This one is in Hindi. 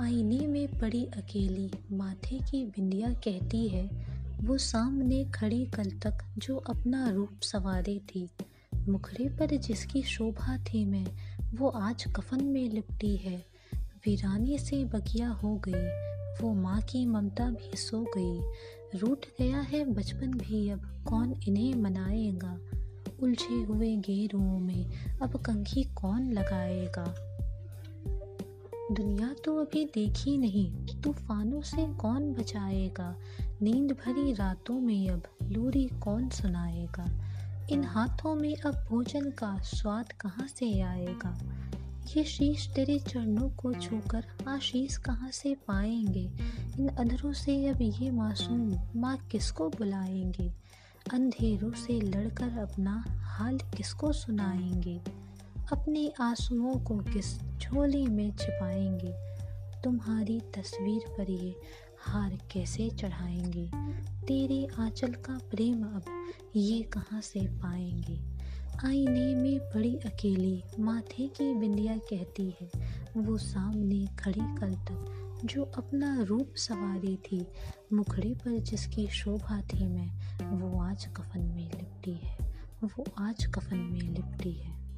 आईने में पड़ी अकेली माथे की बिंदिया कहती है, वो सामने खड़ी कल तक जो अपना रूप सवारे थी। मुखड़े पर जिसकी शोभा थी मैं, वो आज कफन में लिपटी है। वीरानी से बगिया हो गई, वो माँ की ममता भी सो गई। रूठ गया है बचपन भी अब, कौन इन्हें मनाएगा? उलझे हुए गेरुओं में अब कंघी कौन लगाएगा? दुनिया तो अभी देखी नहीं तूफानों से कौन बचाएगा। नींद भरी रातों में अब लोरी कौन सुनाएगा? इन हाथों में अब भोजन का स्वाद कहाँ से आएगा? ये शीश तेरे चरणों को छूकर आशीष कहाँ से पाएँगे? इन अधरों से अब ये मासूम माँ किसको बुलाएँगे? अंधेरों से लड़कर अपना हाल किसको सुनाएँगे? अपने आंसुओं को किस झोली में छिपाएँगे? तुम्हारी तस्वीर पर ये हार कैसे चढ़ाएँगे? तेरे आंचल का प्रेम अब ये कहाँ से पाएँगे? आईने में बड़ी अकेली माथे की बिंदिया कहती है, वो सामने खड़ी कल तक जो अपना रूप सवारी थी, मुखड़े पर जिसकी शोभा थी मैं, वो आज कफन में लिपटी है, वो आज कफन में लिपटी है।